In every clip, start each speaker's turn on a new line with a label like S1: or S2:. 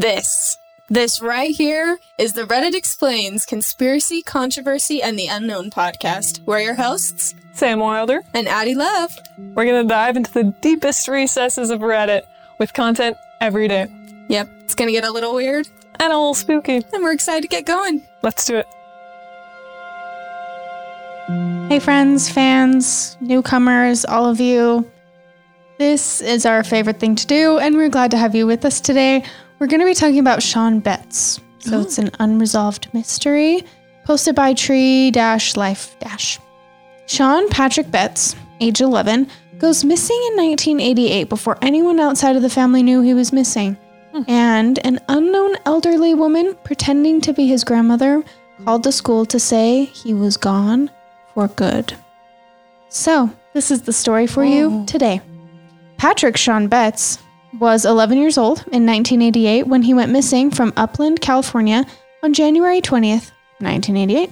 S1: This. This right here is the Reddit Explains Conspiracy, Controversy, and the Unknown podcast. We're your hosts,
S2: Sam Wilder.
S1: and Addie Love.
S2: We're going to dive into the deepest recesses of Reddit with content every day.
S1: Yep, it's gonna get a little weird,
S2: And a little spooky.
S1: and we're excited to get going.
S2: Let's do it.
S3: Hey, friends, fans, newcomers, all of you. This is our favorite thing to do, and we're glad to have you with us today. We're going to be talking about Sean Betts. So it's an oh. unresolved mystery posted by Tree Dash Life Dash. Sean Patrick Betts, age 11, goes missing in 1988 before anyone outside of the family knew he was missing. Hmm. And an unknown elderly woman pretending to be his grandmother called the school to say he was gone for good. So, this is the story for you oh. today. Patrick Sean Betts was 11 years old in 1988 when he went missing from Upland, California on January 20th, 1988.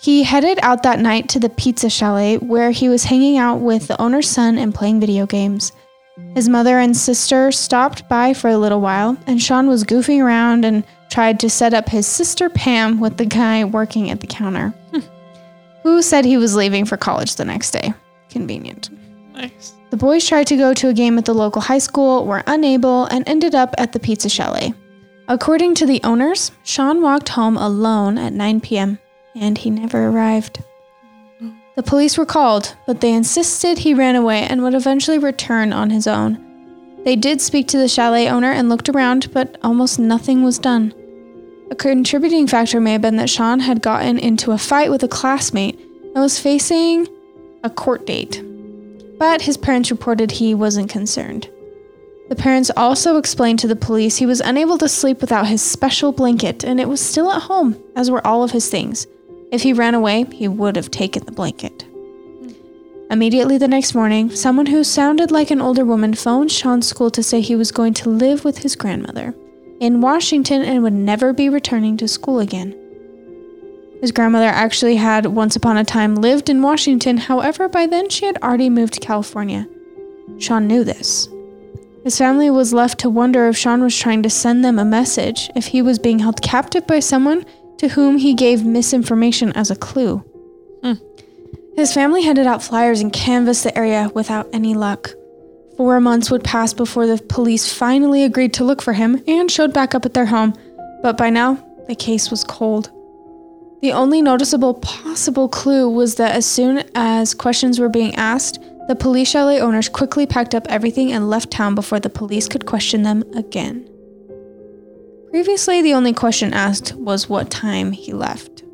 S3: He headed out that night to the pizza chalet where he was hanging out with the owner's son and playing video games. His mother and sister stopped by for a little while, and Sean was goofing around and tried to set up his sister Pam with the guy working at the counter, who said he was leaving for college the next day. Convenient.
S2: Nice.
S3: The boys tried to go to a game at the local high school, were unable, and ended up at the pizza chalet. According to the owners, Sean walked home alone at 9 p.m., and he never arrived. The police were called, but they insisted he ran away and would eventually return on his own. They did speak to the chalet owner and looked around, but almost nothing was done. A contributing factor may have been that Sean had gotten into a fight with a classmate and was facing a court date but his parents reported he wasn't concerned. The parents also explained to the police he was unable to sleep without his special blanket, and it was still at home, as were all of his things. If he ran away, he would have taken the blanket. Immediately the next morning, someone who sounded like an older woman phoned Sean's school to say he was going to live with his grandmother in Washington and would never be returning to school again. His grandmother actually had once upon a time lived in Washington, however, by then she had already moved to California. Sean knew this. His family was left to wonder if Sean was trying to send them a message, if he was being held captive by someone to whom he gave misinformation as a clue. Hmm. His family handed out flyers and canvassed the area without any luck. Four months would pass before the police finally agreed to look for him and showed back up at their home, but by now, the case was cold. The only noticeable possible clue was that as soon as questions were being asked, the police chalet owners quickly packed up everything and left town before the police could question them again. Previously, the only question asked was what time he left.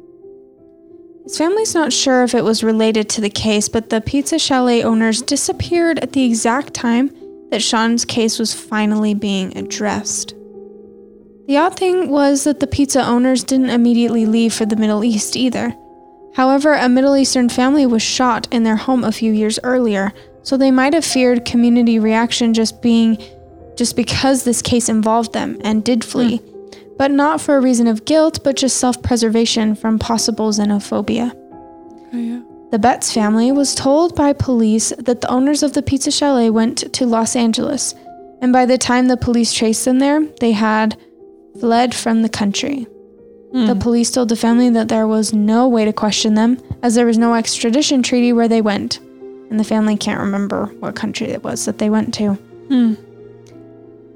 S3: His family's not sure if it was related to the case, but the pizza chalet owners disappeared at the exact time that Sean's case was finally being addressed. The odd thing was that the pizza owners didn't immediately leave for the Middle East either. However, a Middle Eastern family was shot in their home a few years earlier, so they might have feared community reaction just being just because this case involved them and did hmm. flee, but not for a reason of guilt, but just self-preservation from possible xenophobia.
S2: Oh, yeah.
S3: The Betts family was told by police that the owners of the pizza chalet went to Los Angeles, and by the time the police traced them there, they had fled from the country. The police told the family that there was no way to question them, as there was no extradition treaty where they went, and the family can't remember what country it was that they went to.
S2: Hmm.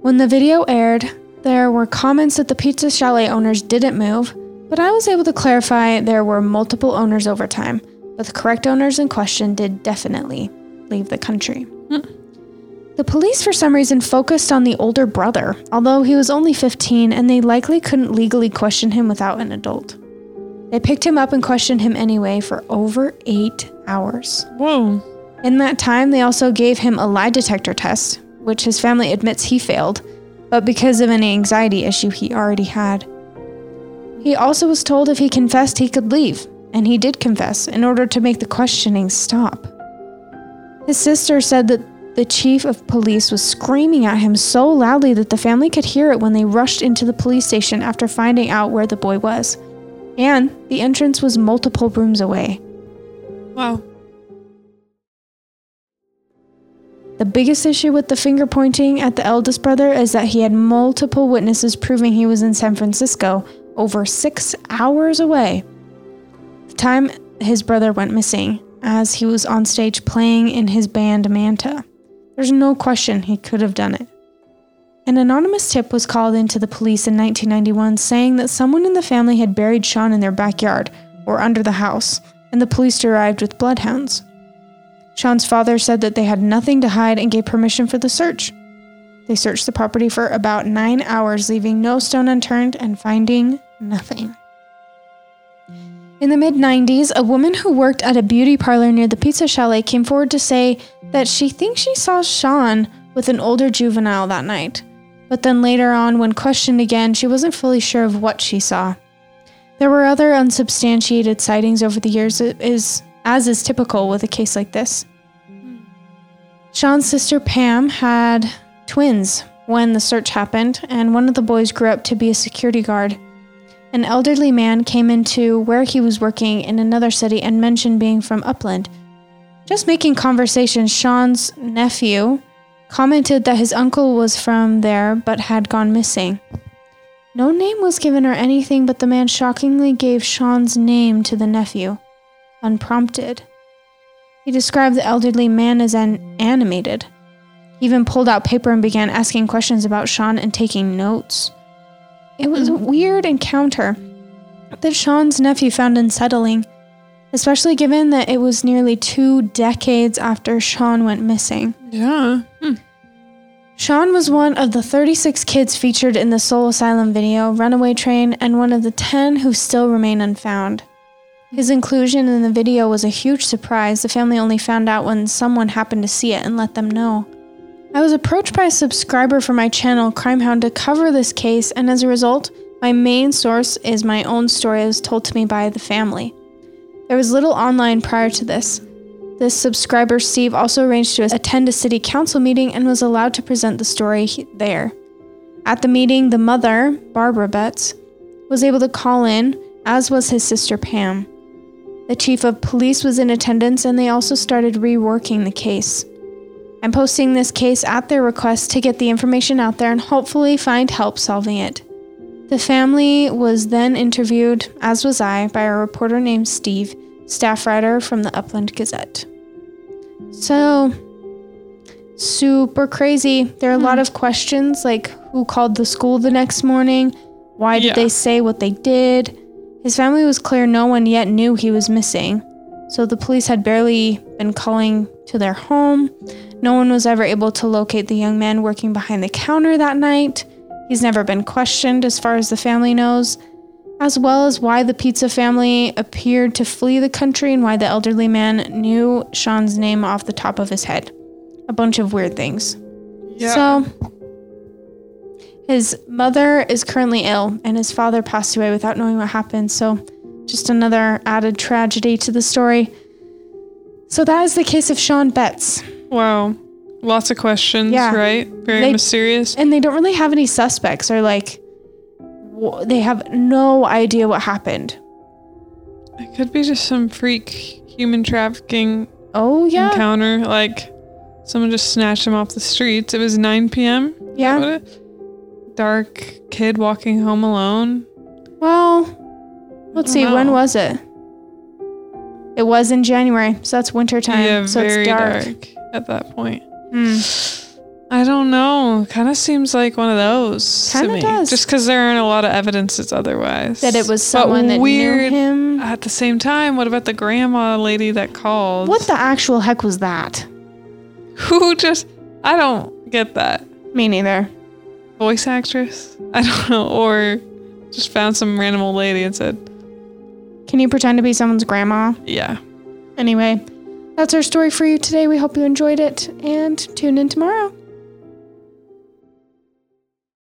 S3: When the video aired, there were comments that the pizza chalet owners didn't move, but I was able to clarify there were multiple owners over time, but the correct owners in question did definitely leave the country. The police, for some reason, focused on the older brother, although he was only 15 and they likely couldn't legally question him without an adult. They picked him up and questioned him anyway for over eight hours.
S2: Whoa.
S3: In that time, they also gave him a lie detector test, which his family admits he failed, but because of an anxiety issue he already had. He also was told if he confessed, he could leave, and he did confess in order to make the questioning stop. His sister said that the chief of police was screaming at him so loudly that the family could hear it when they rushed into the police station after finding out where the boy was. And the entrance was multiple rooms away.
S2: Wow.
S3: The biggest issue with the finger pointing at the eldest brother is that he had multiple witnesses proving he was in San Francisco, over six hours away. The time his brother went missing, as he was on stage playing in his band Manta. There's no question he could have done it. An anonymous tip was called into the police in 1991 saying that someone in the family had buried Sean in their backyard or under the house, and the police arrived with bloodhounds. Sean's father said that they had nothing to hide and gave permission for the search. They searched the property for about nine hours, leaving no stone unturned and finding nothing. In the mid 90s, a woman who worked at a beauty parlor near the pizza chalet came forward to say that she thinks she saw Sean with an older juvenile that night. But then later on, when questioned again, she wasn't fully sure of what she saw. There were other unsubstantiated sightings over the years, as is typical with a case like this. Sean's sister Pam had twins when the search happened, and one of the boys grew up to be a security guard. An elderly man came into where he was working in another city and mentioned being from Upland. Just making conversation, Sean's nephew commented that his uncle was from there but had gone missing. No name was given or anything, but the man shockingly gave Sean's name to the nephew, unprompted. He described the elderly man as an animated. He even pulled out paper and began asking questions about Sean and taking notes. It was a weird encounter that Sean's nephew found unsettling, especially given that it was nearly two decades after Sean went missing.
S2: Yeah. Hmm.
S3: Sean was one of the 36 kids featured in the Soul Asylum video, Runaway Train, and one of the 10 who still remain unfound. His inclusion in the video was a huge surprise. The family only found out when someone happened to see it and let them know. I was approached by a subscriber for my channel, Crimehound, to cover this case, and as a result, my main source is my own story as told to me by the family. There was little online prior to this. This subscriber, Steve, also arranged to attend a city council meeting and was allowed to present the story there. At the meeting, the mother, Barbara Betts, was able to call in, as was his sister Pam. The chief of police was in attendance and they also started reworking the case. I'm posting this case at their request to get the information out there and hopefully find help solving it. The family was then interviewed, as was I, by a reporter named Steve, staff writer from the Upland Gazette. So, super crazy. There are a lot hmm. of questions like who called the school the next morning? Why did
S2: Yeah.
S3: they say what they did? His family was clear no one yet knew he was missing. So the police had barely been calling to their home. No one was ever able to locate the young man working behind the counter that night. He's never been questioned, as far as the family knows, as well as why the pizza family appeared to flee the country and why the elderly man knew Sean's name off the top of his head. A bunch of weird things.
S2: Yeah.
S3: So, his mother is currently ill, and his father passed away without knowing what happened. So, just another added tragedy to the story. So, that is the case of Sean Betts.
S2: wow. Lots of questions,
S3: Yeah.
S2: right? Very
S3: They-
S2: mysterious.
S3: And they don't really have any suspects, or like, w- they have no idea what happened.
S2: It could be just some freak human trafficking
S3: Oh, yeah.
S2: encounter. Like someone just snatched him off the streets. It was 9 p.m.
S3: Yeah.
S2: Dark kid walking home alone.
S3: Well, let's see,
S2: don't
S3: when was it? It was in January, so that's winter time.
S2: yeah,
S3: so
S2: very
S3: it's dark.
S2: dark. at that point.
S3: Hmm.
S2: I don't know. Kind of seems like one of those. to
S3: Kinda
S2: me.
S3: does.
S2: Just because there aren't a lot of evidences otherwise.
S3: That it was
S2: But
S3: someone that
S2: weird.
S3: knew him.
S2: At the same time, what about the grandma lady that called?
S3: What the actual heck was that?
S2: Who just? I don't get that.
S3: Me neither.
S2: Voice actress? I don't know. Or just found some random old lady and said,
S3: Can you pretend to be someone's grandma?
S2: "Yeah."
S3: Anyway, that's our story for you today. We hope you enjoyed it and tune in tomorrow.